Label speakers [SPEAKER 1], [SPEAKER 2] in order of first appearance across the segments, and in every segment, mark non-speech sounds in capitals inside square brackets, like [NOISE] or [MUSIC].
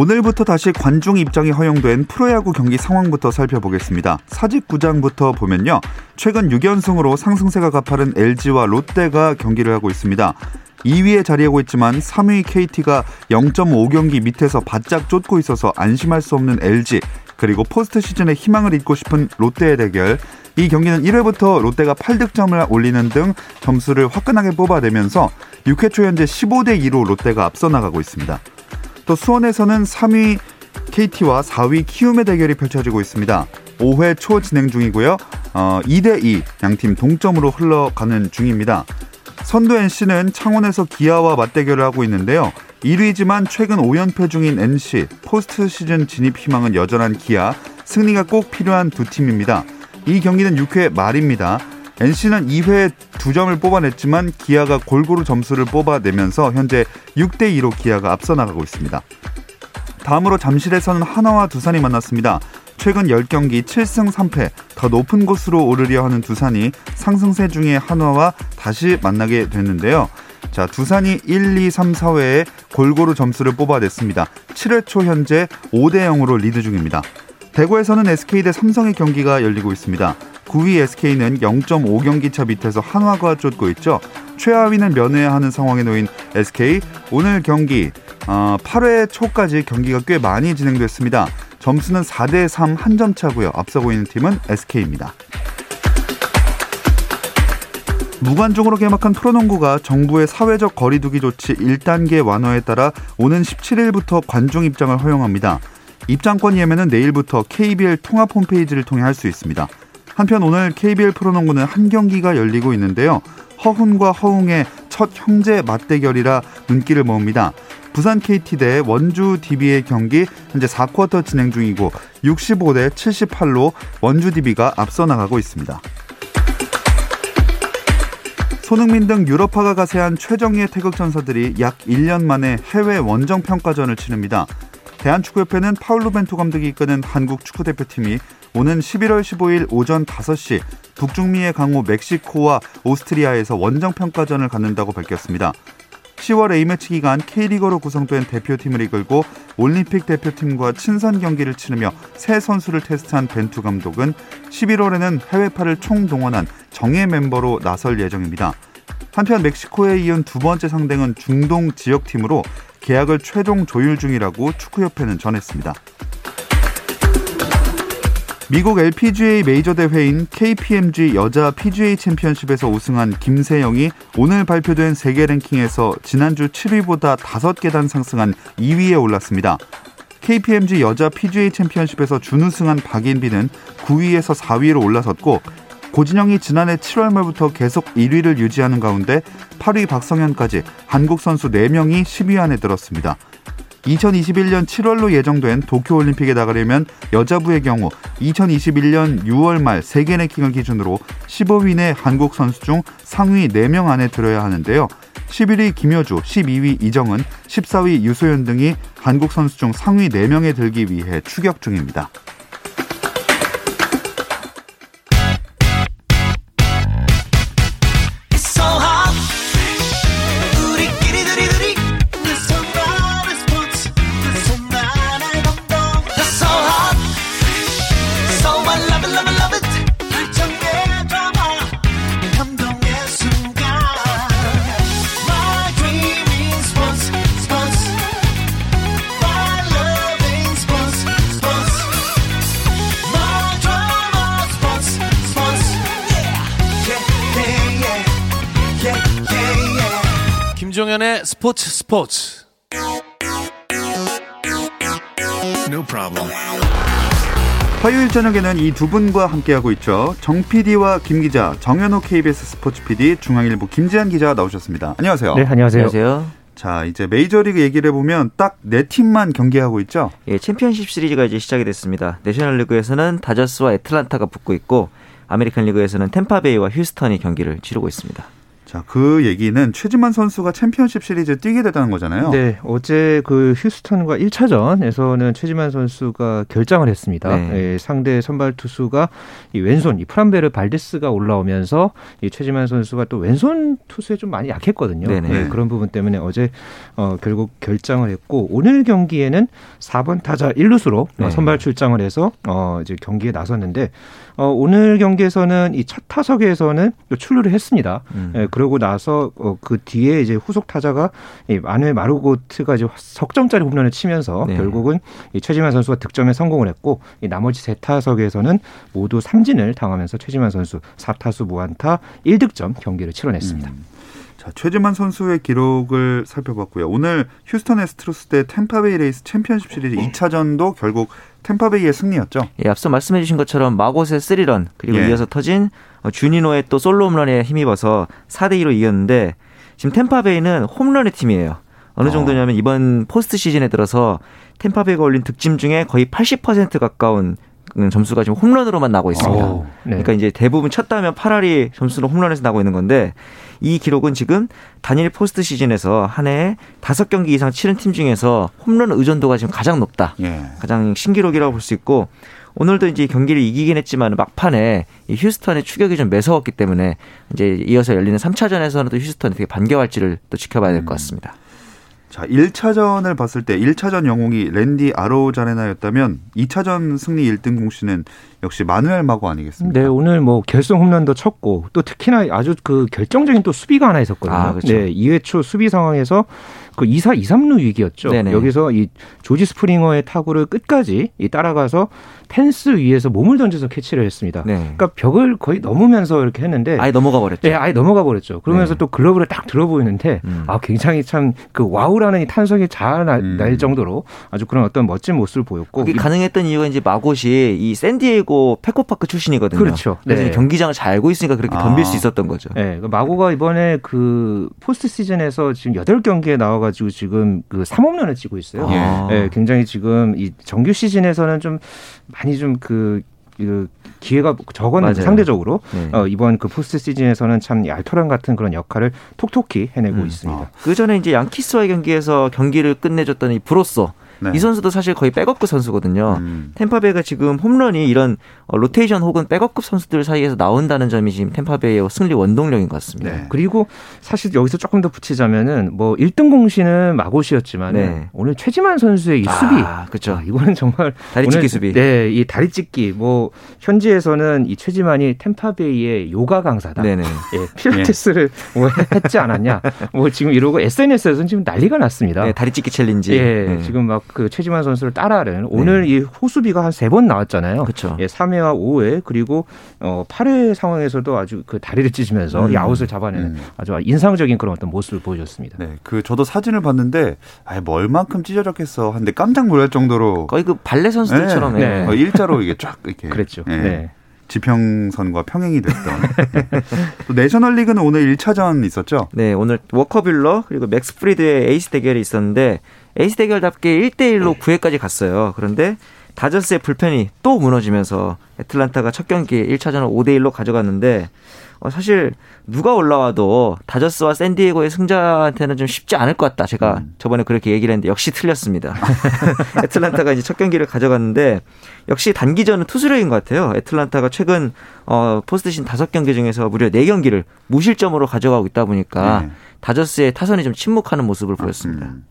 [SPEAKER 1] 오늘부터 다시 관중 입장이 허용된 프로야구 경기 상황부터 살펴보겠습니다. 사직구장부터 보면요. 최근 6연승으로 상승세가 가파른 LG와 롯데가 경기를 하고 있습니다. 2위에 자리하고 있지만 3위 KT가 0.5경기 밑에서 바짝 쫓고 있어서 안심할 수 없는 LG 그리고 포스트 시즌에 희망을 잇고 싶은 롯데의 대결 이 경기는 1회부터 롯데가 8득점을 올리는 등 점수를 화끈하게 뽑아내면서 6회 초 현재 15대 2로 롯데가 앞서 나가고 있습니다. 또 수원에서는 3위 KT와 4위 키움의 대결이 펼쳐지고 있습니다. 5회 초 진행 중이고요. 어, 2대2 양팀 동점으로 흘러가는 중입니다. 선두 NC는 창원에서 기아와 맞대결을 하고 있는데요. 1위지만 최근 5연패 중인 NC, 포스트 시즌 진입 희망은 여전한 기아, 승리가 꼭 필요한 두 팀입니다. 이 경기는 6회 말입니다. NC는 2회에 2점을 뽑아냈지만 기아가 골고루 점수를 뽑아내면서 현재 6대 2로 기아가 앞서 나가고 있습니다. 다음으로 잠실에서는 하나와 두산이 만났습니다. 최근 10경기 7승 3패 더 높은 곳으로 오르려 하는 두산이 상승세 중에 한화와 다시 만나게 됐는데요. 자, 두산이 1, 2, 3, 4회에 골고루 점수를 뽑아냈습니다. 7회 초 현재 5대 0으로 리드 중입니다. 대구에서는 SK 대 삼성의 경기가 열리고 있습니다. 9위 SK는 0.5경기 차 밑에서 한화가 쫓고 있죠. 최하위는 면해야 하는 상황에 놓인 SK 오늘 경기 8회 어, 초까지 경기가 꽤 많이 진행됐습니다. 점수는 4대 3 한 점 차고요. 앞서고 있는 팀은 SK입니다. 무관중으로 개막한 프로농구가 정부의 사회적 거리두기 조치 1단계 완화에 따라 오는 17일부터 관중 입장을 허용합니다. 입장권 예매는 내일부터 KBL 통합 홈페이지를 통해 할 수 있습니다. 한편 오늘 KBL 프로농구는 한 경기가 열리고 있는데요. 허훈과 허웅의 첫 형제 맞대결이라 눈길을 모읍니다. 부산 KT 대 원주 DB의 경기 현재 4쿼터 진행 중이고 65대 78로 원주 DB가 앞서 나가고 있습니다. 손흥민 등 유럽파가 가세한 최정예 태극 전사들이 약 1년 만에 해외 원정 평가전을 치릅니다. 대한축구협회는 파울루 벤투 감독이 이끄는 한국 축구대표팀이 오는 11월 15일 오전 5시 북중미의 강호 멕시코와 오스트리아에서 원정평가전을 갖는다고 밝혔습니다. 10월 A매치 기간 K리거로 구성된 대표팀을 이끌고 올림픽 대표팀과 친선 경기를 치르며 새 선수를 테스트한 벤투 감독은 11월에는 해외파를 총동원한 정예 멤버로 나설 예정입니다. 한편 멕시코에 이은 두 번째 상대는 중동 지역팀으로 계약을 최종 조율 중이라고 축구협회는 전했습니다. 미국 LPGA 메이저 대회인 KPMG 여자 PGA 챔피언십에서 우승한 김세영이 오늘 발표된 세계 랭킹에서 지난주 7위보다 5계단 상승한 2위에 올랐습니다. KPMG 여자 PGA 챔피언십에서 준우승한 박인비는 9위에서 4위로 올라섰고 고진영이 지난해 7월 말부터 계속 1위를 유지하는 가운데 8위 박성현까지 한국 선수 4명이 10위 안에 들었습니다. 2021년 7월로 예정된 도쿄올림픽에 나가려면 여자부의 경우 2021년 6월 말 세계 랭킹을 기준으로 15위 내 한국 선수 중 상위 4명 안에 들어야 하는데요. 11위 김효주, 12위 이정은, 14위 유소연 등이 한국 선수 중 상위 4명에 들기 위해 추격 중입니다.
[SPEAKER 2] 스포츠 스포츠. No problem.
[SPEAKER 1] 화요일 저녁에는 이 두 분과 함께하고 있죠. 정 PD와 김 기자, 정현호 KBS 스포츠 PD, 중앙일보 김지한 기자 나오셨습니다. 안녕하세요.
[SPEAKER 3] 네, 안녕하세요.
[SPEAKER 4] 안녕하세요.
[SPEAKER 1] 자, 이제 메이저리그 얘기를 해보면 딱 네 팀만 경기하고 있죠.
[SPEAKER 4] 예, 챔피언십 시리즈가 이제 시작이 됐습니다. 내셔널리그에서는 다저스와 애틀란타가 붙고 있고 아메리칸 리그에서는 템파베이와 휴스턴이 경기를 치르고 있습니다.
[SPEAKER 1] 자, 그 얘기는 최지만 선수가 챔피언십 시리즈 뛰게 됐다는 거잖아요.
[SPEAKER 3] 네, 어제 그 휴스턴과 1차전에서는 최지만 선수가 결장을 했습니다.
[SPEAKER 4] 네.
[SPEAKER 3] 예, 상대 선발 투수가 이 왼손, 이 프란베르 발데스가 올라오면서 이 최지만 선수가 또 왼손 투수에 좀 많이 약했거든요.
[SPEAKER 4] 네네.
[SPEAKER 3] 예, 그런 부분 때문에 어제 어, 결국 결장을 했고 오늘 경기에는 4번 타자 1루수로
[SPEAKER 4] 네.
[SPEAKER 3] 선발 출장을 해서 어, 이제 경기에 나섰는데 어, 오늘 경기에서는 이 첫 타석에서는 또 출루를 했습니다.
[SPEAKER 4] 음.
[SPEAKER 3] 예, 그러고 나서 어, 그 뒤에 이제 후속 타자가 이 마누엘 마르고트가 이제 석점짜리 홈런을 치면서
[SPEAKER 4] 네.
[SPEAKER 3] 결국은 이 최지만 선수가 득점에 성공을 했고 이 나머지 세 타석에서는 모두 삼진을 당하면서 최지만 선수 4타수 무안타 1득점 경기를 치러냈습니다.
[SPEAKER 1] 음. 자, 최지만 선수의 기록을 살펴봤고요. 오늘 휴스턴 에스트로스 대 템파베이 레이스 챔피언십 시리즈 2차전도 결국 템파베이의 승리였죠.
[SPEAKER 4] 예, 앞서 말씀해 주신 것처럼 마곳의 스리런 그리고
[SPEAKER 1] 예.
[SPEAKER 4] 이어서 터진 어, 주니노의 또 솔로 홈런에 힘입어서 4대 2로 이겼는데 지금 템파베이는 홈런의 팀이에요. 어느
[SPEAKER 1] 어.
[SPEAKER 4] 정도냐면 이번 포스트 시즌에 들어서 템파베이가 올린 득점 중에 거의 80% 가까운 음, 점수가 지금 홈런으로만 나고 있습니다.
[SPEAKER 3] 오, 네.
[SPEAKER 4] 그러니까 이제 대부분 쳤다면 8할이 점수로 홈런에서 나고 있는 건데 이 기록은 지금 단일 포스트 시즌에서 한 해에 다섯 경기 이상 치른 팀 중에서 홈런 의존도가 지금 가장 높다.
[SPEAKER 1] 예.
[SPEAKER 4] 가장 신기록이라고 볼 수 있고 오늘도 이제 경기를 이기긴 했지만 막판에 이 휴스턴의 추격이 좀 매서웠기 때문에 이제 이어서 열리는 3차전에서는 또 휴스턴이 되게 반겨갈지를 또 지켜봐야 될 것 같습니다.
[SPEAKER 1] 자, 1차전을 봤을 때 1차전 영웅이 랜디 아로자레나였다면 2차전 승리 1등 공신은 역시 마누엘 마고 아니겠습니까?
[SPEAKER 3] 네, 오늘 뭐 결승 홈런도 쳤고 또 특히나 아주 그 결정적인 또 수비가 하나 있었거든요.
[SPEAKER 4] 아, 그렇죠.
[SPEAKER 3] 네, 2회 초 수비 상황에서 그 2사 2, 3루 위기였죠.
[SPEAKER 4] 네네.
[SPEAKER 3] 여기서 이 조지 스프링어의 타구를 끝까지 이 따라가서 펜스 위에서 몸을 던져서 캐치를 했습니다.
[SPEAKER 4] 네.
[SPEAKER 3] 그러니까 벽을 거의 넘으면서 이렇게 했는데
[SPEAKER 4] 아예 넘어가 버렸죠.
[SPEAKER 3] 네, 아예 넘어가 버렸죠. 그러면서
[SPEAKER 4] 네.
[SPEAKER 3] 또 글러브를 딱 들어 보이는데
[SPEAKER 4] 음.
[SPEAKER 3] 아 굉장히 참 그 wow라는 이 탄성이 잘날
[SPEAKER 1] 음.
[SPEAKER 3] 정도로 아주 그런 어떤 멋진 모습을 보였고
[SPEAKER 4] 그게 가능했던 이유가 이제 마곳이 이 샌디에이고 페코파크 출신이거든요.
[SPEAKER 3] 그렇죠.
[SPEAKER 4] 그래서
[SPEAKER 3] 네.
[SPEAKER 4] 경기장을 잘 알고 있으니까 그렇게
[SPEAKER 1] 아.
[SPEAKER 4] 덤빌 수 있었던 거죠.
[SPEAKER 3] 네, 그 마고가 이번에 그 포스트 시즌에서 지금 8경기에 나와가지고 지금 그 3홈런을 치고 있어요.
[SPEAKER 1] 예.
[SPEAKER 4] 아.
[SPEAKER 3] 네, 굉장히 지금 이 정규 시즌에서는 좀 많이 좀그 그 기회가 적었는데
[SPEAKER 4] 맞아요.
[SPEAKER 3] 상대적으로
[SPEAKER 4] 네.
[SPEAKER 3] 어, 이번 그 포스트 시즌에서는 참 알토란 같은 그런 역할을 톡톡히 해내고
[SPEAKER 4] 음.
[SPEAKER 3] 있습니다.
[SPEAKER 1] 아.
[SPEAKER 4] 그 전에 이제 양키스와의 경기에서 경기를 끝내줬던 이 브로소
[SPEAKER 1] 네.
[SPEAKER 4] 이 선수도 사실 거의 백업급 선수거든요.
[SPEAKER 1] 음.
[SPEAKER 4] 템파베이가 지금 홈런이 이런 어, 로테이션 혹은 백업급 선수들 사이에서 나온다는 점이 지금 템파베이의 승리 원동력인 것 같습니다.
[SPEAKER 1] 네.
[SPEAKER 3] 그리고 사실 여기서 조금 더 붙이자면은 뭐 1등 공신은 마곳이었지만
[SPEAKER 4] 네.
[SPEAKER 3] 오늘 최지만 선수의 이 수비
[SPEAKER 4] 아, 그렇죠.
[SPEAKER 3] 아, 이거는 정말
[SPEAKER 4] 다리
[SPEAKER 3] 오늘
[SPEAKER 4] 찢기 수비.
[SPEAKER 3] 네, 이 다리 찢기 뭐 현지에서는 이 최지만이 템파베이의 요가 강사다.
[SPEAKER 4] 네네.
[SPEAKER 3] 예, 필라테스를 뭐 했지 않았냐. 뭐 지금 이러고 SNS에서는 지금 난리가 났습니다.
[SPEAKER 4] 네, 다리 찢기 challenge.
[SPEAKER 3] 예,
[SPEAKER 4] 네.
[SPEAKER 3] 지금 막그 최지만 선수를 따라하는 오늘 이 호수비가 한 세 번 나왔잖아요.
[SPEAKER 4] 그렇죠.
[SPEAKER 3] 예, 3회와 5회 그리고 어 8회 상황에서도 아주 그 다리를 찢으면서
[SPEAKER 4] 음.
[SPEAKER 3] 이 아웃을 잡아내는
[SPEAKER 1] 음.
[SPEAKER 3] 아주 인상적인 그런 어떤 모습을 보여줬습니다.
[SPEAKER 1] 네, 그 저도 사진을 봤는데 아예 뭐 얼만큼 찢어졌겠어 한데 깜짝 놀랄 정도로
[SPEAKER 4] 거의 그 발레 선수들처럼
[SPEAKER 3] 네.
[SPEAKER 4] 예.
[SPEAKER 3] 네.
[SPEAKER 1] 어, 일자로 이게 쫙 이렇게 [LAUGHS]
[SPEAKER 3] 그랬죠.
[SPEAKER 1] 예,
[SPEAKER 3] 네.
[SPEAKER 1] 지평선과 평행이 됐던. 네. [LAUGHS] 또 내셔널리그는 오늘 1차전 있었죠.
[SPEAKER 4] 네, 오늘 워커 뷸러 그리고 맥스 프리드의 에이스 대결이 있었는데 에이스 대결답게 1대1로 9회까지 갔어요. 그런데 다저스의 불펜이 또 무너지면서 애틀란타가 첫 경기 1차전을 5대1로 가져갔는데 어, 사실 누가 올라와도 다저스와 샌디에고의 승자한테는 좀 쉽지 않을 것 같다. 제가
[SPEAKER 1] 음.
[SPEAKER 4] 저번에 그렇게 얘기를 했는데 역시 틀렸습니다. [LAUGHS] 애틀란타가 이제 첫 경기를 가져갔는데 역시 단기전은 투수력인 것 같아요. 애틀란타가 최근 어, 포스트시즌 다섯 경기 중에서 무려 네 경기를 무실점으로 가져가고 있다 보니까
[SPEAKER 1] 네.
[SPEAKER 4] 다저스의 타선이 좀 침묵하는 모습을 보였습니다.
[SPEAKER 1] 음.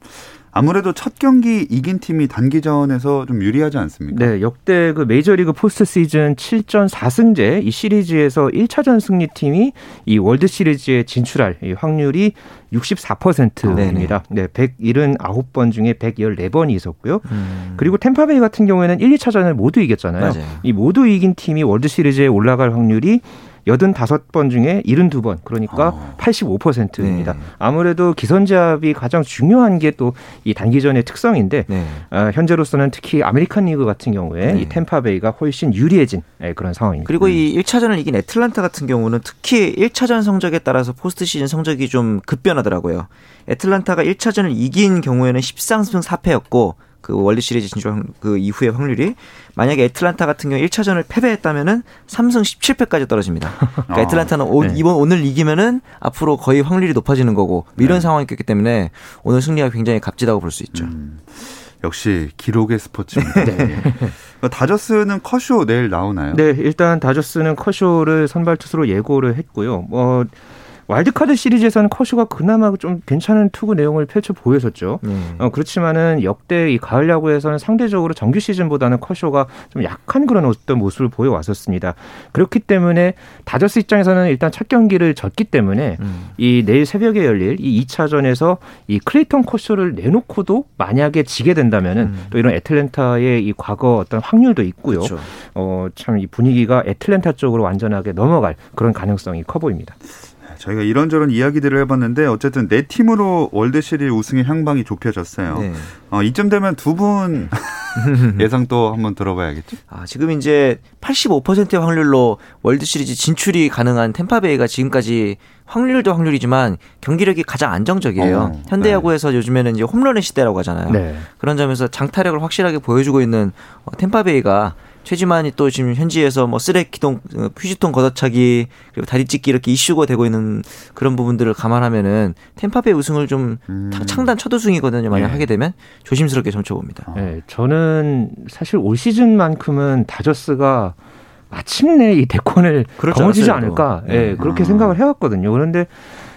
[SPEAKER 1] 아무래도 첫 경기 이긴 팀이 단기전에서 좀 유리하지 않습니까?
[SPEAKER 3] 네, 역대 그 메이저리그 포스트 시즌 7전 4승제 이 시리즈에서 1차전 승리팀이 이 월드 시리즈에 진출할 이 확률이 64%입니다. 네, 179번 중에 114번이 있었고요.
[SPEAKER 4] 음.
[SPEAKER 3] 그리고 템파베이 같은 경우에는 1, 2차전을 모두 이겼잖아요.
[SPEAKER 4] 맞아요.
[SPEAKER 3] 이 모두 이긴 팀이 월드 시리즈에 올라갈 확률이 85번 중에 72번 그러니까 어. 85%입니다. 네. 아무래도 기선제압이 가장 중요한 게 또 이 단기전의 특성인데 네. 어, 현재로서는 특히 아메리칸 리그 같은 경우에 네. 이 템파베이가 훨씬 유리해진 네, 그런 상황입니다.
[SPEAKER 4] 그리고 이 1차전을 이긴 애틀란타 같은 경우는 특히 1차전 성적에 따라서 포스트 시즌 성적이 좀 급변하더라고요. 애틀란타가 1차전을 이긴 경우에는 13승 4패였고 그 월드 시리즈 진출 그 이후의 확률이 만약에 애틀란타 같은 경우 1차전을 패배했다면은 3승 17패까지 떨어집니다. 그러니까 [LAUGHS] 아, 애틀란타는 오, 네. 이번 오늘 이기면은 앞으로 거의 확률이 높아지는 거고 이런 네. 상황이었기 때문에 오늘 승리가 굉장히 값지다고 볼 수 있죠. 음,
[SPEAKER 1] 역시 기록의 스포츠입니다. [LAUGHS] 네. 다저스는 커쇼 내일 나오나요?
[SPEAKER 3] 네, 일단 다저스는 커쇼를 선발 투수로 예고를 했고요. 뭐 와일드카드 시리즈에서는 커쇼가 그나마 좀 괜찮은 투구 내용을 펼쳐 보였었죠. 음. 어, 그렇지만은 역대 이 가을 야구에서는 상대적으로 정규 시즌보다는 커쇼가 좀 약한 그런 어떤 모습을 보여 왔었습니다. 그렇기 때문에 다저스 입장에서는 일단 첫 경기를 졌기 때문에 음. 이 내일 새벽에 열릴 이 2차전에서 이 클레이턴 커쇼를 내놓고도 만약에 지게 된다면은 음. 또 이런 애틀랜타의 이 과거 어떤 확률도 있고요. 그렇죠. 어, 참 이 분위기가 애틀랜타 쪽으로 완전하게 넘어갈 그런 가능성이 커 보입니다.
[SPEAKER 1] 저희가 이런저런 이야기들을 해봤는데 어쨌든 네 팀으로 월드 시리즈 우승의 향방이 좁혀졌어요. 네. 어, 이쯤 되면 두 분 [LAUGHS] 예상 또 한번 들어봐야겠죠.
[SPEAKER 4] 아, 지금 이제 85%의 확률로 월드 시리즈 진출이 가능한 템파베이가 지금까지 확률도 확률이지만 경기력이 가장 안정적이에요. 어, 현대 야구에서 네. 요즘에는 이제 홈런의 시대라고 하잖아요. 네. 그런 점에서 장타력을 확실하게 보여주고 있는 어, 템파베이가 최지만이 또 지금 현지에서 뭐 쓰레 기동 휴지통 걷어차기 그리고 다리 찢기 이렇게 이슈가 되고 있는 그런 부분들을 감안하면은 템파베 우승을 좀 음. 창단 첫 우승이거든요. 만약 네. 하게 되면 조심스럽게 점쳐봅니다.
[SPEAKER 3] 네, 저는 사실 올 시즌만큼은 다저스가 마침내 이 대권을 거머쥐지 않을까, 예, 네, 그렇게 아. 생각을 해왔거든요. 그런데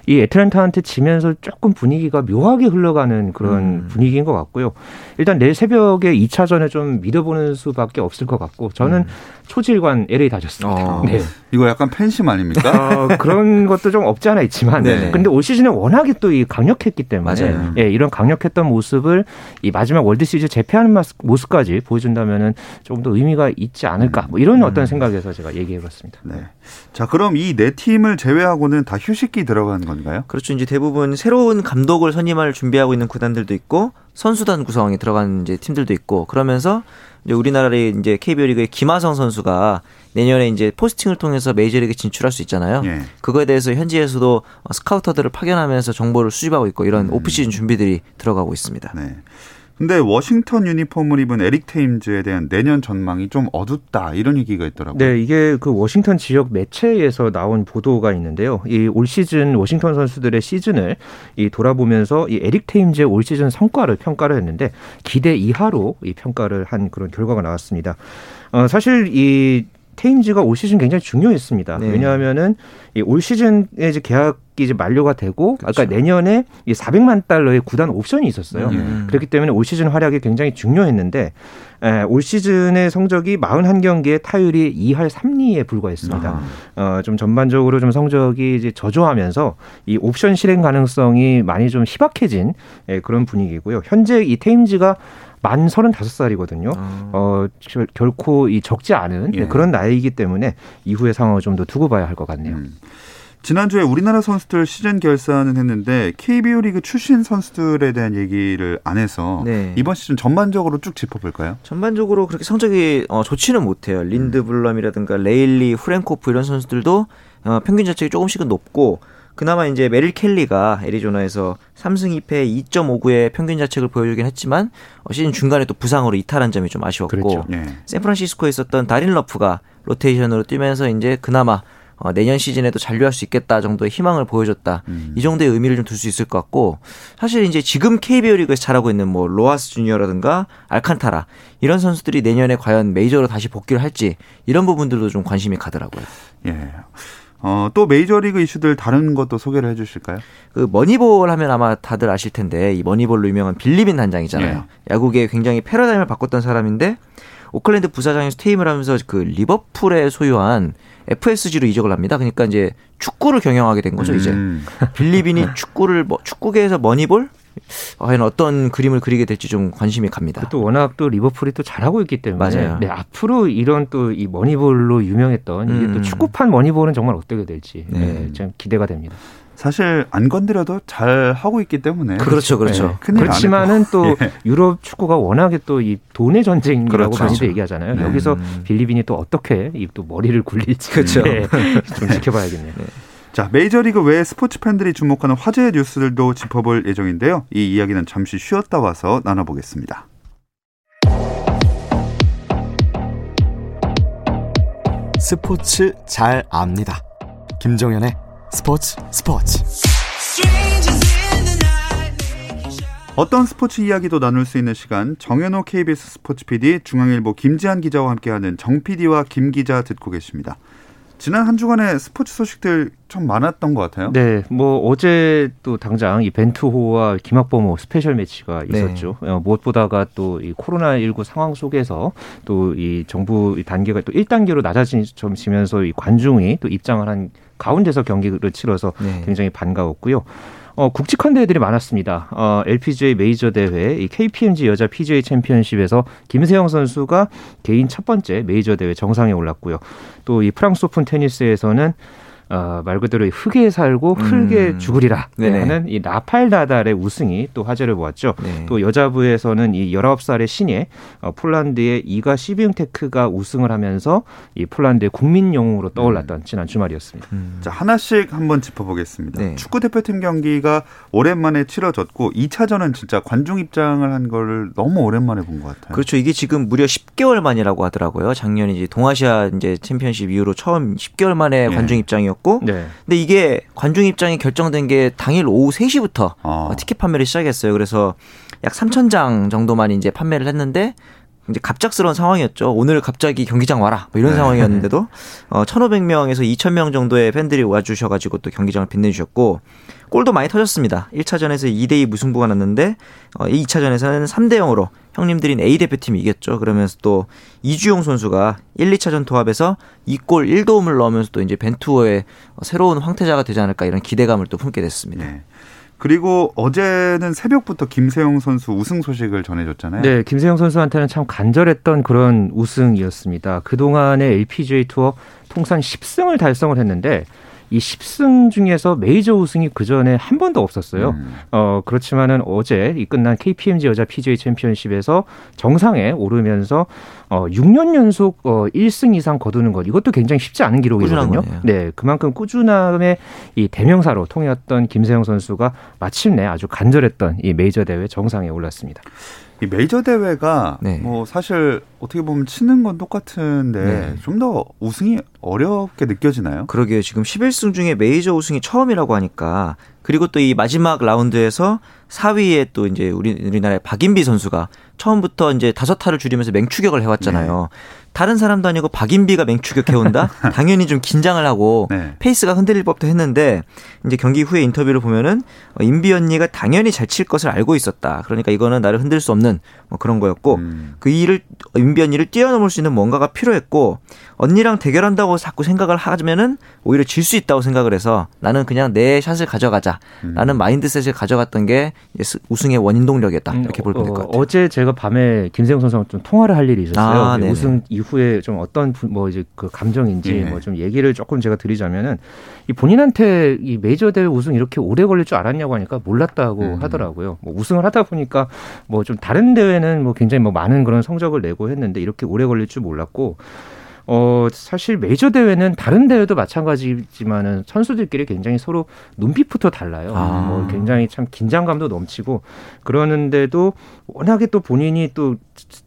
[SPEAKER 3] 이 애틀랜타한테 지면서 조금 분위기가 묘하게 흘러가는 그런 음. 분위기인 것 같고요. 일단 내일 새벽에 2차전에 좀 믿어보는 수밖에 없을 것 같고 저는 음. 초질관 LA 다졌습니다. 어.
[SPEAKER 1] 네. 이거 약간 팬심 아닙니까?
[SPEAKER 3] 어, 그런 [LAUGHS] 것도 좀 없지 않아 있지만 네 근데 올 시즌에 워낙에 또 이 강력했기 때문에 맞아요. 예, 이런 강력했던 모습을 이 마지막 월드 시리즈 재패하는 모습까지 보여준다면은 조금 더 의미가 있지 않을까 뭐 이런 음. 어떤 생각에서 제가 얘기해봤습니다. 네.
[SPEAKER 1] 자 그럼 이 네 팀을 제외하고는 다 휴식기 들어가는 건가요?
[SPEAKER 4] 그렇죠. 이제 대부분 새로운 감독을 선임할 준비하고 있는 구단들도 있고 선수단 구성에 들어간 이제 팀들도 있고 그러면서 이제 우리나라의 이제 KBO 리그의 김하성 선수가 내년에 이제 포스팅을 통해서 메이저리그 진출할 수 있잖아요. 예. 그거에 대해서 현지에서도 스카우터들을 파견하면서 정보를 수집하고 있고 이런 음. 오프시즌 준비들이 들어가고 있습니다. 네.
[SPEAKER 1] 근데 워싱턴 유니폼을 입은 에릭 테임즈에 대한 내년 전망이 좀 어둡다 이런 얘기가 있더라고요.
[SPEAKER 3] 네, 이게 그 워싱턴 지역 매체에서 나온 보도가 있는데요. 이 올 시즌 워싱턴 선수들의 시즌을 이 돌아보면서 이 에릭 테임즈의 올 시즌 성과를 평가를 했는데 기대 이하로 이 평가를 한 그런 결과가 나왔습니다. 어, 사실 이 테임즈가 올 시즌 굉장히 중요했습니다. 네. 왜냐하면은 올 시즌에 이제 계약이 이제 만료가 되고 그렇죠. 아까 내년에 이 400만 달러의 구단 옵션이 있었어요. 음. 그렇기 때문에 올 시즌 활약이 굉장히 중요했는데 에, 올 시즌의 성적이 41경기에 타율이 2할 3리에 불과했습니다. 어, 좀 전반적으로 좀 성적이 이제 저조하면서 이 옵션 실행 가능성이 많이 좀 희박해진 에, 그런 분위기고요. 현재 이 테임즈가 만 35살이거든요. 아. 어, 결코 이 적지 않은 예. 그런 나이이기 때문에 이후의 상황을 좀 더 두고 봐야 할 것 같네요. 음.
[SPEAKER 1] 지난주에 우리나라 선수들 시즌 결산은 했는데 KBO 리그 출신 선수들에 대한 얘기를 안 해서 네. 이번 시즌 전반적으로 쭉 짚어볼까요?
[SPEAKER 4] 전반적으로 그렇게 성적이 어, 좋지는 못해요. 린드블럼이라든가 레일리, 후렌코프 이런 선수들도 어, 평균 자책이 조금씩은 높고 그나마 이제 메릴 켈리가 애리조나에서 3승 2패 2.59의 평균 자책을 보여주긴 했지만 어, 시즌 중간에 또 부상으로 이탈한 점이 좀 아쉬웠고 그렇죠. 네. 샌프란시스코에 있었던 다린 러프가 로테이션으로 뛰면서 이제 그나마 어, 내년 시즌에도 잔류할 수 있겠다 정도의 희망을 보여줬다. 음. 이 정도의 의미를 좀 둘 수 있을 것 같고 사실 이제 지금 KBO 리그에서 잘하고 있는 뭐 로하스 주니어라든가 알칸타라 이런 선수들이 내년에 과연 메이저로 다시 복귀를 할지 이런 부분들도 좀 관심이 가더라고요. 예.
[SPEAKER 1] 어, 또 메이저리그 이슈들 다른 것도 소개를 해 주실까요?
[SPEAKER 4] 그 머니볼 하면 아마 다들 아실 텐데 이 머니볼로 유명한 빌리빈 단장이잖아요. 예. 야구계 굉장히 패러다임을 바꿨던 사람인데 오클랜드 부사장에서 퇴임을 하면서 그 리버풀을 소유한 FSG로 이적을 합니다. 그러니까 이제 축구를 경영하게 된 거죠, 이제. 음. 빌리빈이 [LAUGHS] 축구를 뭐 축구계에서 머니볼 과연 어떤 그림을 그리게 될지 좀 관심이 갑니다.
[SPEAKER 3] 또 워낙 또 리버풀이 또 잘하고 있기 때문에
[SPEAKER 4] 맞아요.
[SPEAKER 3] 네, 앞으로 이런 또 이 머니볼로 유명했던 이게 또
[SPEAKER 4] 음.
[SPEAKER 3] 축구판 머니볼은 정말 어떻게 될지
[SPEAKER 4] 네.
[SPEAKER 3] 네, 좀 기대가 됩니다.
[SPEAKER 1] 사실 안 건드려도 잘 하고 있기 때문에
[SPEAKER 4] 그렇죠, 그렇죠.
[SPEAKER 3] 네. 그렇지만은 또 [LAUGHS]
[SPEAKER 1] 예.
[SPEAKER 3] 유럽 축구가 워낙에 또 이 돈의 전쟁이라고
[SPEAKER 4] 그렇죠.
[SPEAKER 3] 많이들 얘기하잖아요.
[SPEAKER 1] 네.
[SPEAKER 3] 여기서
[SPEAKER 4] 음.
[SPEAKER 3] 빌리빈이 또 어떻게 이 또 머리를 굴릴지
[SPEAKER 4] 그렇죠.
[SPEAKER 3] 네, 좀 지켜봐야겠네요.
[SPEAKER 1] 자, 메이저리그 외 스포츠 팬들이 주목하는 화제의 뉴스들도 짚어볼 예정인데요. 이 이야기는 잠시 쉬었다 와서 나눠보겠습니다.
[SPEAKER 5] 스포츠 잘 압니다. 김정현의 스포츠 스포츠.
[SPEAKER 1] 어떤 스포츠 이야기도 나눌 수 있는 시간 정현호 KBS 스포츠 PD 중앙일보 김지한 기자와 함께하는 정 PD와 김 기자 듣고 계십니다. 지난 한 주간에 스포츠 소식들 좀 많았던 것 같아요.
[SPEAKER 3] 네, 뭐 어제 또 당장 이 벤투호와 김학범호 스페셜 매치가
[SPEAKER 4] 네.
[SPEAKER 3] 있었죠. 어, 무엇보다가 또 이 코로나 19 상황 속에서 또 이 정부 이 단계가 또 1단계로 낮아지면서 이 관중이 또 입장을 한 가운데서 경기를 치러서
[SPEAKER 4] 네.
[SPEAKER 3] 굉장히 반가웠고요. 어, 굵직한 대회들이 많았습니다. 어, LPGA 메이저 대회, 이 KPMG 여자 PGA 챔피언십에서 김세영 선수가 개인 첫 번째 메이저 대회 정상에 올랐고요. 또 이 프랑스 오픈 테니스에서는 어, 말 그대로 이 흙에 살고 흙에
[SPEAKER 4] 음.
[SPEAKER 3] 죽으리라
[SPEAKER 4] 네네.
[SPEAKER 3] 하는 이 라팔 나달의 우승이 또 화제를 모았죠.
[SPEAKER 4] 네.
[SPEAKER 3] 또 여자부에서는 이 19살의 신예 어, 폴란드의 이가 시비응테크가 우승을 하면서 이 폴란드의 국민 영웅으로 떠올랐던 지난 주말이었습니다.
[SPEAKER 4] 음.
[SPEAKER 1] 자, 하나씩 한번 짚어보겠습니다.
[SPEAKER 4] 네.
[SPEAKER 1] 축구 대표팀 경기가 오랜만에 치러졌고 2차전은 진짜 관중 입장을 한 거를 너무 오랜만에 본 것 같아요.
[SPEAKER 4] 그렇죠. 이게 지금 무려 10개월 만이라고 하더라고요. 작년 이제 동아시아 이제 챔피언십 이후로 처음 10개월 만에
[SPEAKER 1] 예.
[SPEAKER 4] 관중 입장이 었고,
[SPEAKER 3] 네.
[SPEAKER 4] 근데 이게 관중 입장이 결정된 게 당일 오후 3시부터
[SPEAKER 1] 어.
[SPEAKER 4] 어, 티켓 판매를 시작했어요. 그래서 약 3,000장 정도만 이제 판매를 했는데 이제 갑작스러운 상황이었죠. 오늘 갑자기 경기장 와라. 뭐 이런
[SPEAKER 1] 네.
[SPEAKER 4] 상황이었는데도 [LAUGHS] 어, 1,500명에서 2,000명 정도의 팬들이 와 주셔 가지고 또 경기장을 빛내 주셨고 골도 많이 터졌습니다. 1차전에서 2대2 무승부가 났는데 어, 2차전에서는 3대 0으로 형님들인 A 대표팀이 이겼죠. 그러면서 또 이주용 선수가 1, 2차전 도합에서 2골 1도움을 넣으면서 또 이제 벤투어의 새로운 황태자가 되지 않을까 이런 기대감을 또 품게 됐습니다.
[SPEAKER 1] 네. 그리고 어제는 새벽부터 김세용 선수 우승 소식을 전해줬잖아요.
[SPEAKER 3] 네, 김세영 선수한테는 참 간절했던 그런 우승이었습니다. 그동안의 LPGA 투어 통산 10승을 달성을 했는데 이 10승 중에서 메이저 우승이 그 전에 한 번도 없었어요.
[SPEAKER 1] 음.
[SPEAKER 3] 어, 그렇지만은 어제 이 끝난 KPMG 여자 PGA 챔피언십에서 정상에 오르면서 어, 6년 연속 어, 1승 이상 거두는 것 이것도 굉장히 쉽지 않은 기록이거든요.
[SPEAKER 4] 네,
[SPEAKER 3] 그만큼 꾸준함의 이 대명사로 통했던 김세영 선수가 마침내 아주 간절했던 이 메이저 대회 정상에 올랐습니다.
[SPEAKER 1] 이 메이저 대회가
[SPEAKER 4] 네.
[SPEAKER 1] 뭐 사실 어떻게 보면 치는 건 똑같은데
[SPEAKER 4] 네.
[SPEAKER 1] 좀더 우승이 어렵게 느껴지나요?
[SPEAKER 4] 그러게요. 지금 11승 중에 메이저 우승이 처음이라고 하니까 그리고 또 이 마지막 라운드에서 4위에 또 이제 우리 우리나라의 박인비 선수가 처음부터 이제 다섯 타를 줄이면서 맹추격을 해왔잖아요. 다른 사람도 아니고 박인비가 맹추격 해온다? [LAUGHS] 당연히 좀 긴장을 하고
[SPEAKER 1] 네.
[SPEAKER 4] 페이스가 흔들릴 법도 했는데 이제 경기 후에 인터뷰를 보면은 어, 인비 언니가 당연히 잘 칠 것을 알고 있었다. 그러니까 이거는 나를 흔들 수 없는 뭐 그런 거였고
[SPEAKER 1] 음.
[SPEAKER 4] 그 일을 인비 언니를 뛰어넘을 수 있는 뭔가가 필요했고 언니랑 대결한다고 자꾸 생각을 하면은 오히려 질 수 있다고 생각을 해서 나는 그냥 내 샷을 가져가자.
[SPEAKER 1] 음.
[SPEAKER 4] 라는 mindset을 가져갔던 게 우승의 원인 동력이었다. 이렇게 볼수 있을 것 같아요.
[SPEAKER 3] 어, 제 제가 밤에 김세영 선수랑 좀 통화를 할 일이 있었어요.
[SPEAKER 4] 아.
[SPEAKER 3] 우승 이후 에 좀 어떤 부- 뭐 이제 그 감정인지
[SPEAKER 1] 예.
[SPEAKER 3] 뭐좀 얘기를 조금 제가 드리자면은 이 본인한테 이 메이저 대회 우승 이렇게 오래 걸릴 줄 알았냐고 하니까 몰랐다고
[SPEAKER 1] 음.
[SPEAKER 3] 하더라고요. 뭐 우승을 하다 보니까 뭐 좀 다른 대회는 뭐 굉장히 뭐 많은 그런 성적을 내고 했는데 이렇게 오래 걸릴 줄 몰랐고 어, 사실 메이저 대회는 다른 대회도 마찬가지지만은 선수들끼리 굉장히 서로 눈빛부터 달라요.
[SPEAKER 4] 아.
[SPEAKER 3] 뭐 굉장히 참 긴장감도 넘치고 그러는데도 워낙에 또 본인이 또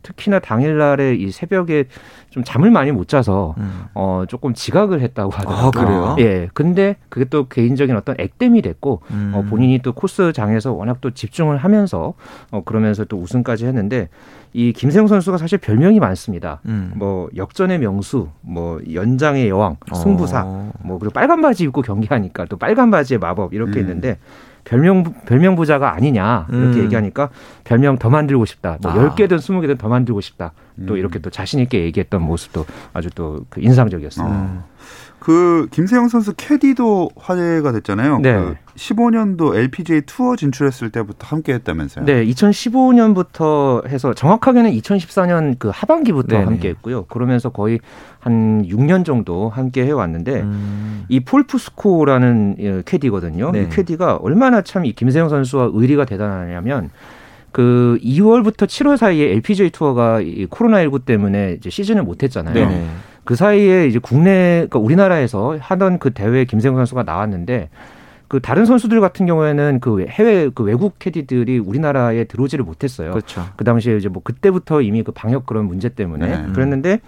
[SPEAKER 3] 특히나 당일날에 이 새벽에 좀 잠을 많이 못 자서
[SPEAKER 4] 음.
[SPEAKER 3] 어, 조금 지각을 했다고 하더라고요.
[SPEAKER 4] 아, 그래요?
[SPEAKER 3] 예. 근데 그게 또 개인적인 어떤 액땜이 됐고
[SPEAKER 4] 음.
[SPEAKER 3] 어, 본인이 또 코스장에서 워낙 또 집중을 하면서 어, 그러면서 또 우승까지 했는데 이 김세용 선수가 사실 별명이 많습니다.
[SPEAKER 4] 음.
[SPEAKER 3] 뭐 역전의 명수, 뭐 연장의 여왕, 승부사,
[SPEAKER 4] 어.
[SPEAKER 3] 뭐 그리고 빨간 바지 입고 경기하니까 또 빨간 바지의 마법 이렇게
[SPEAKER 1] 음.
[SPEAKER 3] 있는데 별명 별명 부자가 아니냐 이렇게
[SPEAKER 4] 음.
[SPEAKER 3] 얘기하니까 별명 더 만들고 싶다. 뭐
[SPEAKER 4] 아.
[SPEAKER 3] 10개든 20개든 더 만들고 싶다. 또
[SPEAKER 1] 음.
[SPEAKER 3] 이렇게 또 자신 있게 얘기했던 모습도 아주 또 그 인상적이었습니다.
[SPEAKER 1] 어. 그 김세영 선수 캐디도 화제가 됐잖아요.
[SPEAKER 3] 네.
[SPEAKER 1] 그 15년도 LPGA 투어 진출했을 때부터 함께 했다면서요.
[SPEAKER 3] 네, 2015년부터 해서 정확하게는 2014년 그 하반기부터
[SPEAKER 4] 네네.
[SPEAKER 3] 함께 했고요. 그러면서 거의 한 6년 정도 함께 해 왔는데
[SPEAKER 4] 음.
[SPEAKER 3] 이 폴푸스코라는 예, 캐디거든요.
[SPEAKER 4] 네.
[SPEAKER 3] 이 캐디가 얼마나 참 이 김세영 선수와 의리가 대단하냐면 그 2월부터 7월 사이에 LPGA 투어가 이 코로나19 때문에 이제 시즌을 못 했잖아요.
[SPEAKER 4] 네네.
[SPEAKER 3] 그 사이에 이제 국내 그러니까 우리나라에서 하던 그 대회에 김세영 선수가 나왔는데 그 다른 선수들 같은 경우에는 그 해외 그 외국 캐디들이 우리나라에 들어오지를 못했어요.
[SPEAKER 4] 그렇죠.
[SPEAKER 3] 그 당시에 이제 뭐 그때부터 이미 그 방역 그런 문제 때문에
[SPEAKER 1] 네.
[SPEAKER 3] 그랬는데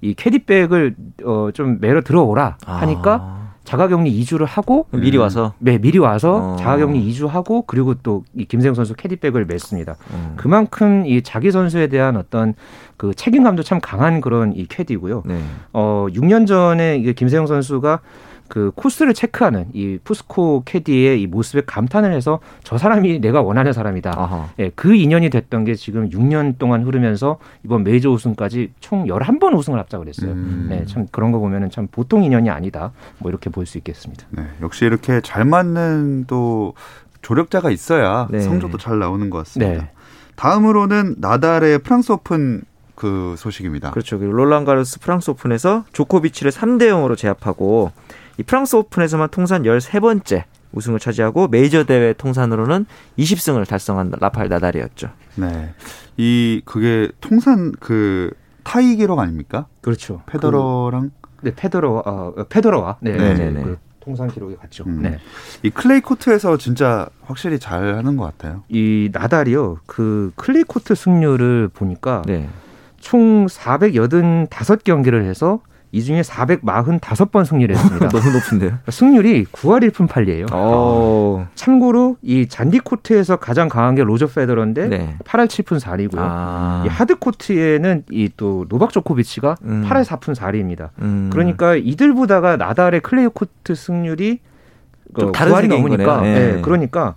[SPEAKER 3] 이 캐디백을 어 좀 매러 들어오라 하니까
[SPEAKER 4] 아.
[SPEAKER 3] 자가격리 2주를 하고
[SPEAKER 4] 미리 와서
[SPEAKER 3] 네, 미리 와서
[SPEAKER 4] 어.
[SPEAKER 3] 자가격리 2주 하고 그리고 또 이 김세영 선수 캐디백을 맸습니다.
[SPEAKER 4] 음.
[SPEAKER 3] 그만큼 이 자기 선수에 대한 어떤 그 책임감도 참 강한 그런 이 캐디고요.
[SPEAKER 4] 네.
[SPEAKER 3] 어 6년 전에 이게 김세영 선수가 그 코스를 체크하는 이 푸스코 캐디의 이 모습에 감탄을 해서 저 사람이 내가 원하는 사람이다.
[SPEAKER 4] 아하.
[SPEAKER 3] 예, 그 인연이 됐던 게 지금 6년 동안 흐르면서 이번 메이저 우승까지 총 11번 우승을 합작을 했어요.
[SPEAKER 1] 음.
[SPEAKER 3] 네, 참 그런 거 보면은 참 보통 인연이 아니다. 뭐 이렇게 볼 수 있겠습니다.
[SPEAKER 1] 네, 역시 이렇게 잘 맞는 또 조력자가 있어야
[SPEAKER 4] 네.
[SPEAKER 1] 성적도 잘 나오는 것 같습니다.
[SPEAKER 3] 네.
[SPEAKER 1] 다음으로는 나달의 프랑스 오픈 그 소식입니다.
[SPEAKER 4] 그렇죠. 그리고 롤랑 가르스 프랑스 오픈에서 조코비치를 3대 0으로 제압하고 이 프랑스 오픈에서만 통산 13번째 우승을 차지하고 메이저 대회 통산으로는 20승을 달성한 라파엘 나달이었죠.
[SPEAKER 1] 네. 이 그게 통산 그 타이 기록 아닙니까?
[SPEAKER 3] 그렇죠.
[SPEAKER 1] 페더러랑
[SPEAKER 3] 그, 네, 페더러 어, 페더러와 네,
[SPEAKER 1] 네,
[SPEAKER 3] 네,
[SPEAKER 4] 네.
[SPEAKER 3] 그 통산 기록이 같죠.
[SPEAKER 1] 음.
[SPEAKER 3] 네.
[SPEAKER 1] 이 클레이 코트에서 진짜 확실히 잘 하는 것 같아요.
[SPEAKER 3] 이 나달이요. 그 클레이 코트 승률을 보니까
[SPEAKER 4] 네.
[SPEAKER 3] 총 485경기를 해서 이 중에 445번 승리를 했습니다. [LAUGHS]
[SPEAKER 4] 너무 높은데요.
[SPEAKER 3] 승률이 9할 1푼 8리예요.
[SPEAKER 4] 어.
[SPEAKER 3] 참고로 이 잔디 코트에서 가장 강한 게 로저 페더러인데
[SPEAKER 4] 네.
[SPEAKER 3] 8할 7푼 4리고요.
[SPEAKER 4] 아.
[SPEAKER 3] 이 하드 코트에는 이 또 노박 조코비치가
[SPEAKER 4] 음.
[SPEAKER 3] 8할 4푼 4리입니다.
[SPEAKER 4] 음.
[SPEAKER 3] 그러니까 이들보다가 나달의 클레이 코트 승률이
[SPEAKER 4] 좀
[SPEAKER 3] 어,
[SPEAKER 4] 다른
[SPEAKER 3] 9할이
[SPEAKER 4] 세계인
[SPEAKER 3] 넘으니까.
[SPEAKER 4] 예.
[SPEAKER 3] 네, 그러니까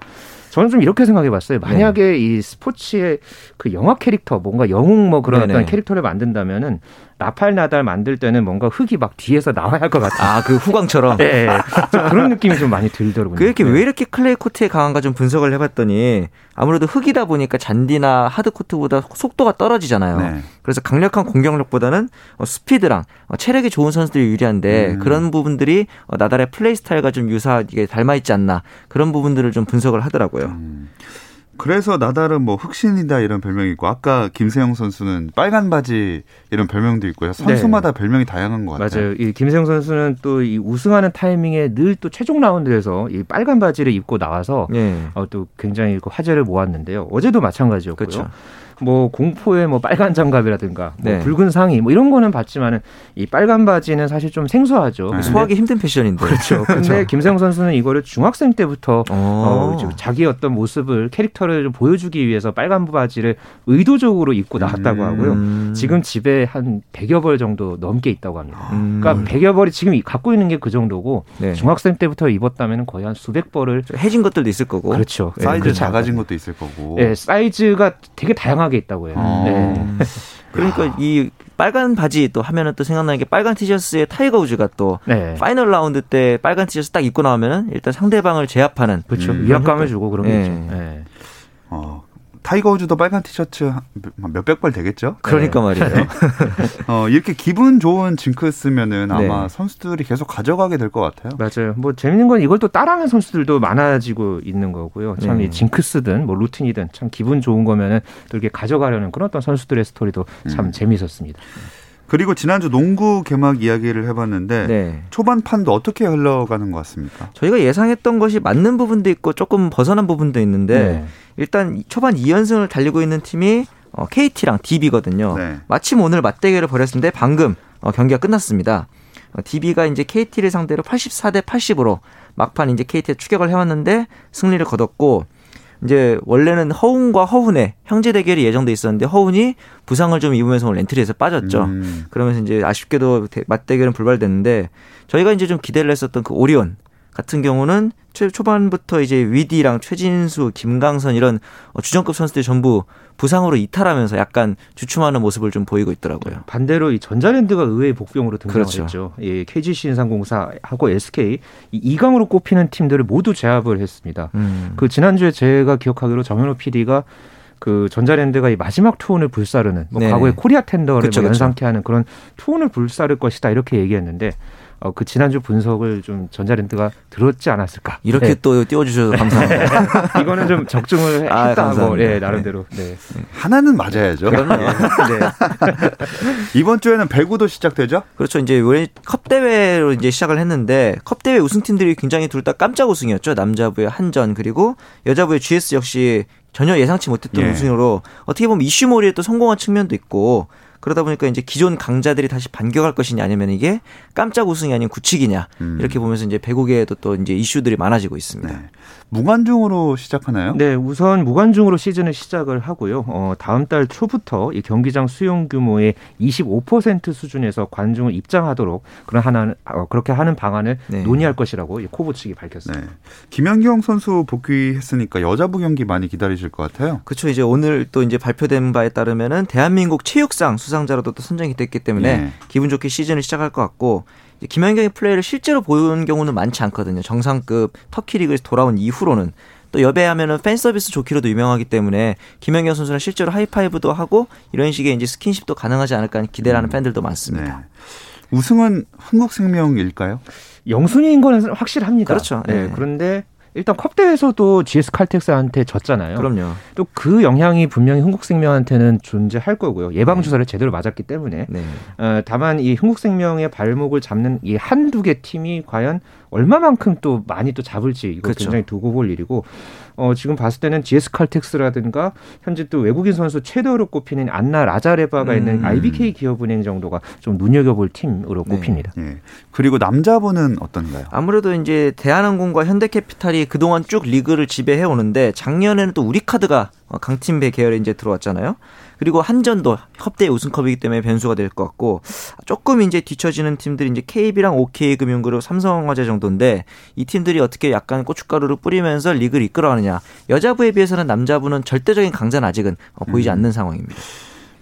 [SPEAKER 3] 저는 좀 이렇게 생각해 봤어요. 만약에 이 스포츠의 그 영화 캐릭터, 뭔가 영웅 뭐 그런
[SPEAKER 4] 네네.
[SPEAKER 3] 어떤 캐릭터를 만든다면은 라파엘 나달 만들 때는 뭔가 흙이 막 뒤에서 나와야 할 것 같아요.
[SPEAKER 4] 아, 그 후광처럼.
[SPEAKER 3] 네, [LAUGHS] 좀 그런 느낌이 좀 많이 들더라고요.
[SPEAKER 4] 그 이렇게
[SPEAKER 3] 네.
[SPEAKER 4] 왜 이렇게 클레이 코트에 강한가 좀 분석을 해봤더니 아무래도 흙이다 보니까 잔디나 하드 코트보다 속도가 떨어지잖아요.
[SPEAKER 1] 네.
[SPEAKER 4] 그래서 강력한 공격력보다는 어, 스피드랑 어, 체력이 좋은 선수들이 유리한데
[SPEAKER 1] 음.
[SPEAKER 4] 그런 부분들이 어, 나달의 플레이 스타일과 좀 유사하게 닮아 있지 않나 그런 부분들을 좀 분석을 하더라고요.
[SPEAKER 1] 음. 그래서 나달은 뭐 흑신이다 이런 별명이 있고 아까 김세영 선수는 빨간 바지 이런 별명도 있고요. 선수마다 별명이 다양한 것 같아요.
[SPEAKER 3] 맞아요. 이 김세영 선수는 또 이 우승하는 타이밍에 늘 또 최종 라운드에서 이 빨간 바지를 입고 나와서
[SPEAKER 4] 예.
[SPEAKER 3] 어, 또 굉장히 그 화제를 모았는데요. 어제도 마찬가지였고요.
[SPEAKER 4] 그렇죠.
[SPEAKER 3] 뭐 공포의 뭐 빨간 장갑이라든가 뭐
[SPEAKER 4] 네.
[SPEAKER 3] 붉은 상의 뭐 이런 거는 봤지만은 이 빨간 바지는 사실 좀 생소하죠.
[SPEAKER 1] 네.
[SPEAKER 3] 근데-
[SPEAKER 4] 소화하기 힘든 패션인데.
[SPEAKER 3] 그렇죠. 근데 김세영 선수는 이거를 중학생 때부터 어,
[SPEAKER 4] 어.
[SPEAKER 3] 자기 어떤 모습을 캐릭터를 좀 보여주기 위해서 빨간 바지를 의도적으로 입고 나왔다고
[SPEAKER 1] 음.
[SPEAKER 3] 하고요.
[SPEAKER 4] 음.
[SPEAKER 3] 지금 집에 한 100여 벌 정도 넘게 있다고 합니다.
[SPEAKER 4] 음.
[SPEAKER 3] 그러니까 100여 벌이 지금 이- 갖고 있는 게 그 정도고
[SPEAKER 4] 네.
[SPEAKER 3] 중학생 때부터 입었다면 거의 한 수백 벌을
[SPEAKER 4] 좀 해진 것들도 있을 거고.
[SPEAKER 3] 그렇죠. 예,
[SPEAKER 1] 사이즈
[SPEAKER 3] 그렇죠.
[SPEAKER 1] 작아진 것도 있을 거고.
[SPEAKER 3] 예, 사이즈가 되게 다양 하게 있다고 해요.
[SPEAKER 1] 어.
[SPEAKER 3] 네.
[SPEAKER 4] 음. [LAUGHS] 그러니까 이 빨간 바지 또 하면은 또 생각나는 게 빨간 티셔츠에 타이거 우즈가 또
[SPEAKER 3] 네.
[SPEAKER 4] final round 때 빨간 티셔츠 딱 입고 나오면은 일단 상대방을 제압하는
[SPEAKER 3] 그렇죠.
[SPEAKER 1] 음.
[SPEAKER 3] 위압감을 주고 그런 게
[SPEAKER 4] 예.
[SPEAKER 3] 있죠. 예.
[SPEAKER 1] 어, 타이거 우즈도 빨간 티셔츠 한 몇백 벌 되겠죠?
[SPEAKER 4] 그러니까 말이에요. [LAUGHS]
[SPEAKER 1] 어, 이렇게 기분 좋은 징크스면은 아마
[SPEAKER 4] 네.
[SPEAKER 1] 선수들이 계속 가져가게 될 것 같아요.
[SPEAKER 3] 맞아요. 뭐 재밌는 건 이걸 또 따라하는 선수들도 많아지고 있는 거고요. 참
[SPEAKER 4] 네.
[SPEAKER 3] 이 징크스든 뭐 루틴이든 참 기분 좋은 거면은 또 이렇게 가져가려는 그런 어떤 선수들의 스토리도 참
[SPEAKER 1] 음.
[SPEAKER 3] 재미있었습니다.
[SPEAKER 1] 그리고 지난주 농구 개막 이야기를 해봤는데
[SPEAKER 4] 네.
[SPEAKER 1] 초반 판도 어떻게 흘러가는 것 같습니까?
[SPEAKER 4] 저희가 예상했던 것이 맞는 부분도 있고 조금 벗어난 부분도 있는데
[SPEAKER 3] 네.
[SPEAKER 4] 일단 초반 2연승을 달리고 있는 팀이 어, KT랑 DB거든요.
[SPEAKER 1] 네.
[SPEAKER 4] 마침 오늘 맞대결을 벌였는데 방금 어, 경기가 끝났습니다. 어, DB가 이제 KT를 상대로 84대 80으로 막판 이제 KT에 추격을 해왔는데 승리를 거뒀고 이제 원래는 허운과 허훈의 형제 대결이 예정돼 있었는데 허훈이 부상을 좀 입으면서 오늘 엔트리에서 빠졌죠.
[SPEAKER 1] 음,
[SPEAKER 4] 그러면서 이제 아쉽게도 대- 맞대결은 불발됐는데 저희가 이제 좀 기대를 했었던 그 오리온 같은 경우는 초반부터 이제 위디랑 최진수, 김강선 이런 어, 주전급 선수들이 전부 부상으로 이탈하면서 약간 주춤하는 모습을 좀 보이고 있더라고요.
[SPEAKER 3] 반대로 이 전자랜드가 의외의 복병으로 등장했죠. 그렇죠. 예, KGC 인삼공사하고 SK 이 2강으로 꼽히는 팀들을 모두 제압을 했습니다. 음. 그 지난주에 제가 기억하기로 정현호 PD가 그 전자랜드가 이 마지막 투혼을 불사르는 뭐 과거의 코리아 텐더를 그쵸, 뭐 연상케 하는 그런 투혼을 불사를 것이다 이렇게 얘기했는데 어, 그 지난주 분석을 좀 전자랜드가 들었지 않았을까.
[SPEAKER 4] 이렇게 네. 또 띄워주셔서 감사합니다. [LAUGHS]
[SPEAKER 3] 이거는 좀 적중을 아, 했다. 뭐, 네, 나름대로. 네.
[SPEAKER 1] 하나는 맞아야죠. 그럼요. 네. [LAUGHS] 이번 주에는 배구도 시작되죠?
[SPEAKER 4] 그렇죠. 이제 컵 대회로 이제 시작을 했는데 컵 대회 우승팀들이 굉장히 둘 다 깜짝 우승이었죠. 남자부의 한전 그리고 여자부의 GS 역시 전혀 예상치 못했던 예. 우승으로 어떻게 보면 이슈몰이에 또 성공한 측면도 있고 그러다 보니까 이제 기존 강자들이 다시 반격할 것이냐 아니면 이게 깜짝 우승이 아닌 구치기냐 음. 이렇게 보면서 이제 배구계에도 또 이제 이슈들이 많아지고 있습니다. 네.
[SPEAKER 1] 무관중으로 시작하나요?
[SPEAKER 3] 네, 우선 무관중으로 시즌을 시작을 하고요. 어, 다음 달 초부터 이 경기장 수용 규모의 25% 수준에서 관중을 입장하도록 그런 하나 어, 그렇게 하는 방안을 네. 논의할 것이라고 코보 측이 밝혔습니다. 네.
[SPEAKER 1] 김연경 선수 복귀했으니까 여자부 경기 많이 기다리실 것 같아요.
[SPEAKER 4] 그렇죠. 이제 오늘 또 이제 발표된 바에 따르면은 대한민국 체육상 수상 수상자로도 또 선정이 됐기 때문에 네. 기분 좋게 시즌을 시작할 것 같고 김연경의 플레이를 실제로 보는 경우는 많지 않거든요. 정상급 터키 리그에서 돌아온 이후로는 또 여배하면은 팬 서비스 좋기로도 유명하기 때문에 김연경 선수랑 실제로 하이파이브도 하고 이런 식의 이제 스킨십도 가능하지 않을까 기대를 하는 음. 팬들도 많습니다. 네.
[SPEAKER 1] 우승은 한국생명일까요?
[SPEAKER 3] 영순위인 거는 확실합니다.
[SPEAKER 4] 그렇죠.
[SPEAKER 3] 네. 네. 그런데 일단 컵 대회에서도 GS 칼텍스한테 졌잖아요.
[SPEAKER 4] 그럼요.
[SPEAKER 3] 또 그 영향이 분명히 흥국생명한테는 존재할 거고요. 예방 주사를 네. 제대로 맞았기 때문에. 네. 어, 다만 이 흥국생명의 발목을 잡는 이 한두 개 팀이 과연 얼마만큼 또 많이 또 잡을지 이거 그렇죠. 굉장히 두고 볼 일이고 어, 지금 봤을 때는 GS 칼텍스라든가 현재 또 외국인 선수 최대로 꼽히는 안나 라자레바가 음. 있는 IBK 기업은행 정도가 좀 눈여겨볼 팀으로 네. 꼽힙니다. 네.
[SPEAKER 1] 그리고 남자분은 어떤가요?
[SPEAKER 4] 아무래도 이제 대한항공과 현대캐피탈이 그동안 쭉 리그를 지배해 오는데 작년에는 또 우리카드가 강팀 배 계열에 이제 들어왔잖아요. 그리고 한전도 협대 우승컵이기 때문에 변수가 될 것 같고 조금 이제 뒤처지는 팀들이 이제 KB랑 OK금융그룹, 삼성화재 정도인데 이 팀들이 어떻게 약간 고춧가루를 뿌리면서 리그를 이끌어가느냐. 여자부에 비해서는 남자부는 절대적인 강자는 아직은 보이지 음. 않는 상황입니다.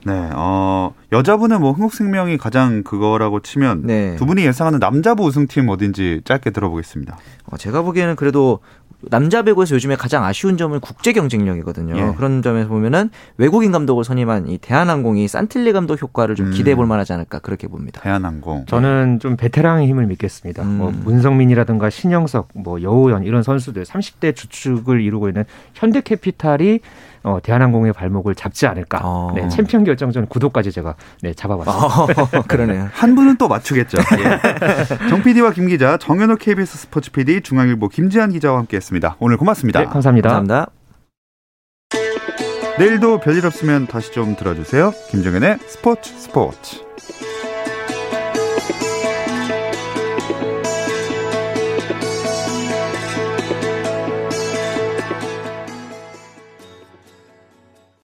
[SPEAKER 1] 네, 어, 여자분은 뭐 흥국생명이 가장 그거라고 치면 네. 두 분이 예상하는 남자부 우승팀 어딘지 짧게 들어보겠습니다.
[SPEAKER 4] 어, 제가 보기에는 그래도 남자 배구에서 요즘에 가장 아쉬운 점은 국제 경쟁력이거든요. 예. 그런 점에서 보면은 외국인 감독을 선임한 이 대한항공이 산틸리 감독 효과를 좀 음. 기대해 볼 만하지 않을까 그렇게 봅니다.
[SPEAKER 1] 대한항공.
[SPEAKER 3] 저는 좀 베테랑의 힘을 믿겠습니다. 음. 뭐 문성민이라든가 신영석, 뭐 여우현 이런 선수들 30대 주축을 이루고 있는 현대캐피탈이 어, 대한항공의 발목을 잡지 않을까. 어. 네, 챔피언 결정전 구도까지 제가 네, 잡아봤습니다.
[SPEAKER 4] 어, [LAUGHS] 그러네요.
[SPEAKER 1] 한 분은 또 맞추겠죠. [LAUGHS] 예. [LAUGHS] 정 PD와 김 기자, 정현호 KBS 스포츠 PD, 중앙일보 김지한 기자와 함께했습니다. 오늘 고맙습니다.
[SPEAKER 3] 네, 감사합니다.
[SPEAKER 4] 감사합니다.
[SPEAKER 1] 내일도 별일 없으면 다시 좀 들어주세요. 김정현의 스포츠 스포츠.